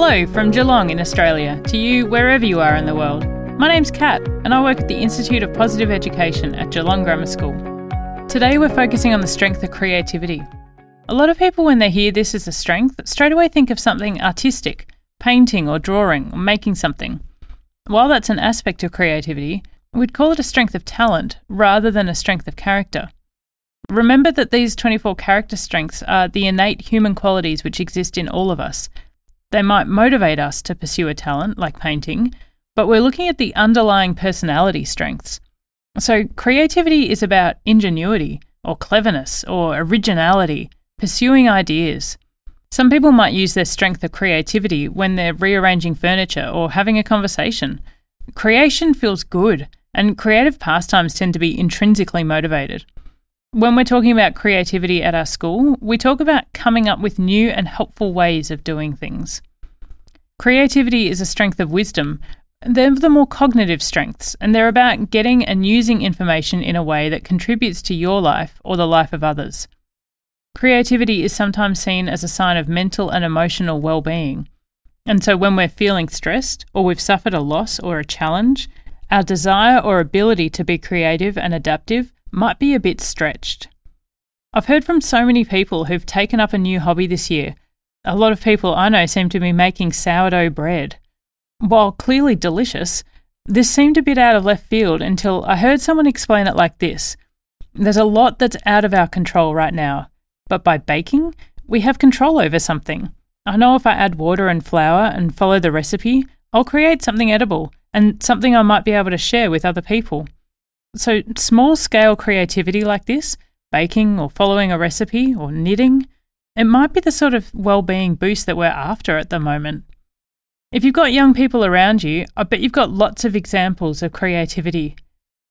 Hello from Geelong in Australia to you wherever you are in the world. My name's Kat and I work at the Institute of Positive Education at Geelong Grammar School. Today we're focusing on the strength of creativity. A lot of people, when they hear this as a strength, straight away think of something artistic, painting or drawing or making something. While that's an aspect of creativity, we'd call it a strength of talent rather than a strength of character. Remember that these 24 character strengths are the innate human qualities which exist in all of us they might motivate us to pursue a talent like painting, but we're looking at the underlying personality strengths. So, creativity is about ingenuity, or cleverness, or originality, pursuing ideas. Some people might use their strength of creativity when they're rearranging furniture or having a conversation. Creation feels good, and creative pastimes tend to be intrinsically motivated. When we're talking about creativity at our school, we talk about coming up with new and helpful ways of doing things. Creativity is a strength of wisdom. They're the more cognitive strengths, and they're about getting and using information in a way that contributes to your life or the life of others. Creativity is sometimes seen as a sign of mental and emotional well being. And so, when we're feeling stressed or we've suffered a loss or a challenge, our desire or ability to be creative and adaptive might be a bit stretched. I've heard from so many people who've taken up a new hobby this year. A lot of people I know seem to be making sourdough bread. While clearly delicious, this seemed a bit out of left field until I heard someone explain it like this There's a lot that's out of our control right now, but by baking, we have control over something. I know if I add water and flour and follow the recipe, I'll create something edible and something I might be able to share with other people. So, small scale creativity like this, baking or following a recipe or knitting, it might be the sort of well-being boost that we're after at the moment. If you've got young people around you, I bet you've got lots of examples of creativity.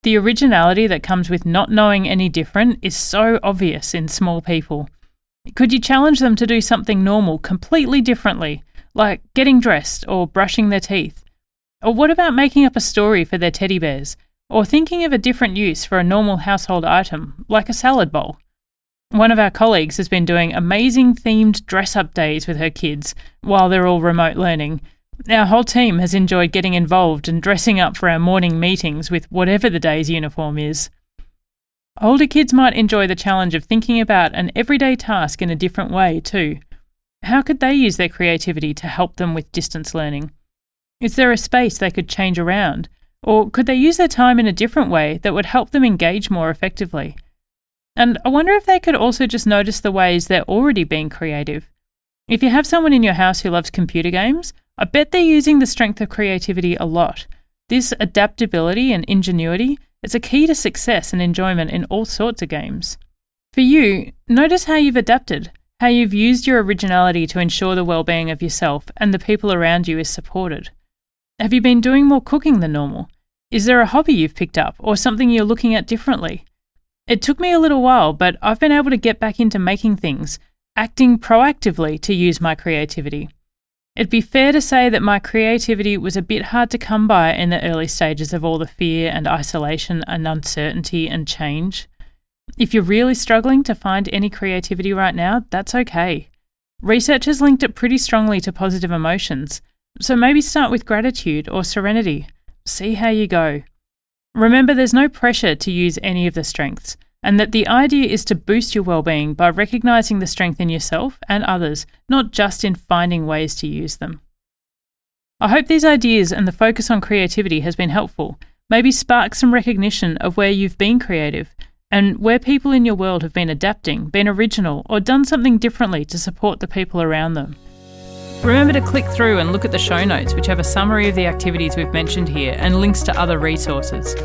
The originality that comes with not knowing any different is so obvious in small people. Could you challenge them to do something normal completely differently, like getting dressed or brushing their teeth? Or what about making up a story for their teddy bears or thinking of a different use for a normal household item, like a salad bowl. One of our colleagues has been doing amazing themed dress up days with her kids while they're all remote learning. Our whole team has enjoyed getting involved and dressing up for our morning meetings with whatever the day's uniform is. Older kids might enjoy the challenge of thinking about an everyday task in a different way, too. How could they use their creativity to help them with distance learning? Is there a space they could change around? Or could they use their time in a different way that would help them engage more effectively? And I wonder if they could also just notice the ways they're already being creative. If you have someone in your house who loves computer games, I bet they're using the strength of creativity a lot. This adaptability and ingenuity is a key to success and enjoyment in all sorts of games. For you, notice how you've adapted, how you've used your originality to ensure the well-being of yourself and the people around you is supported. Have you been doing more cooking than normal? Is there a hobby you've picked up or something you're looking at differently? It took me a little while, but I've been able to get back into making things, acting proactively to use my creativity. It'd be fair to say that my creativity was a bit hard to come by in the early stages of all the fear and isolation and uncertainty and change. If you're really struggling to find any creativity right now, that's okay. Research has linked it pretty strongly to positive emotions, so maybe start with gratitude or serenity. See how you go. Remember, there's no pressure to use any of the strengths, and that the idea is to boost your well-being by recognizing the strength in yourself and others, not just in finding ways to use them. I hope these ideas and the focus on creativity has been helpful. Maybe spark some recognition of where you've been creative and where people in your world have been adapting, been original, or done something differently to support the people around them. Remember to click through and look at the show notes, which have a summary of the activities we've mentioned here and links to other resources.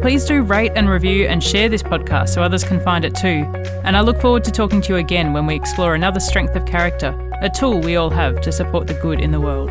Please do rate and review and share this podcast so others can find it too. And I look forward to talking to you again when we explore another strength of character, a tool we all have to support the good in the world.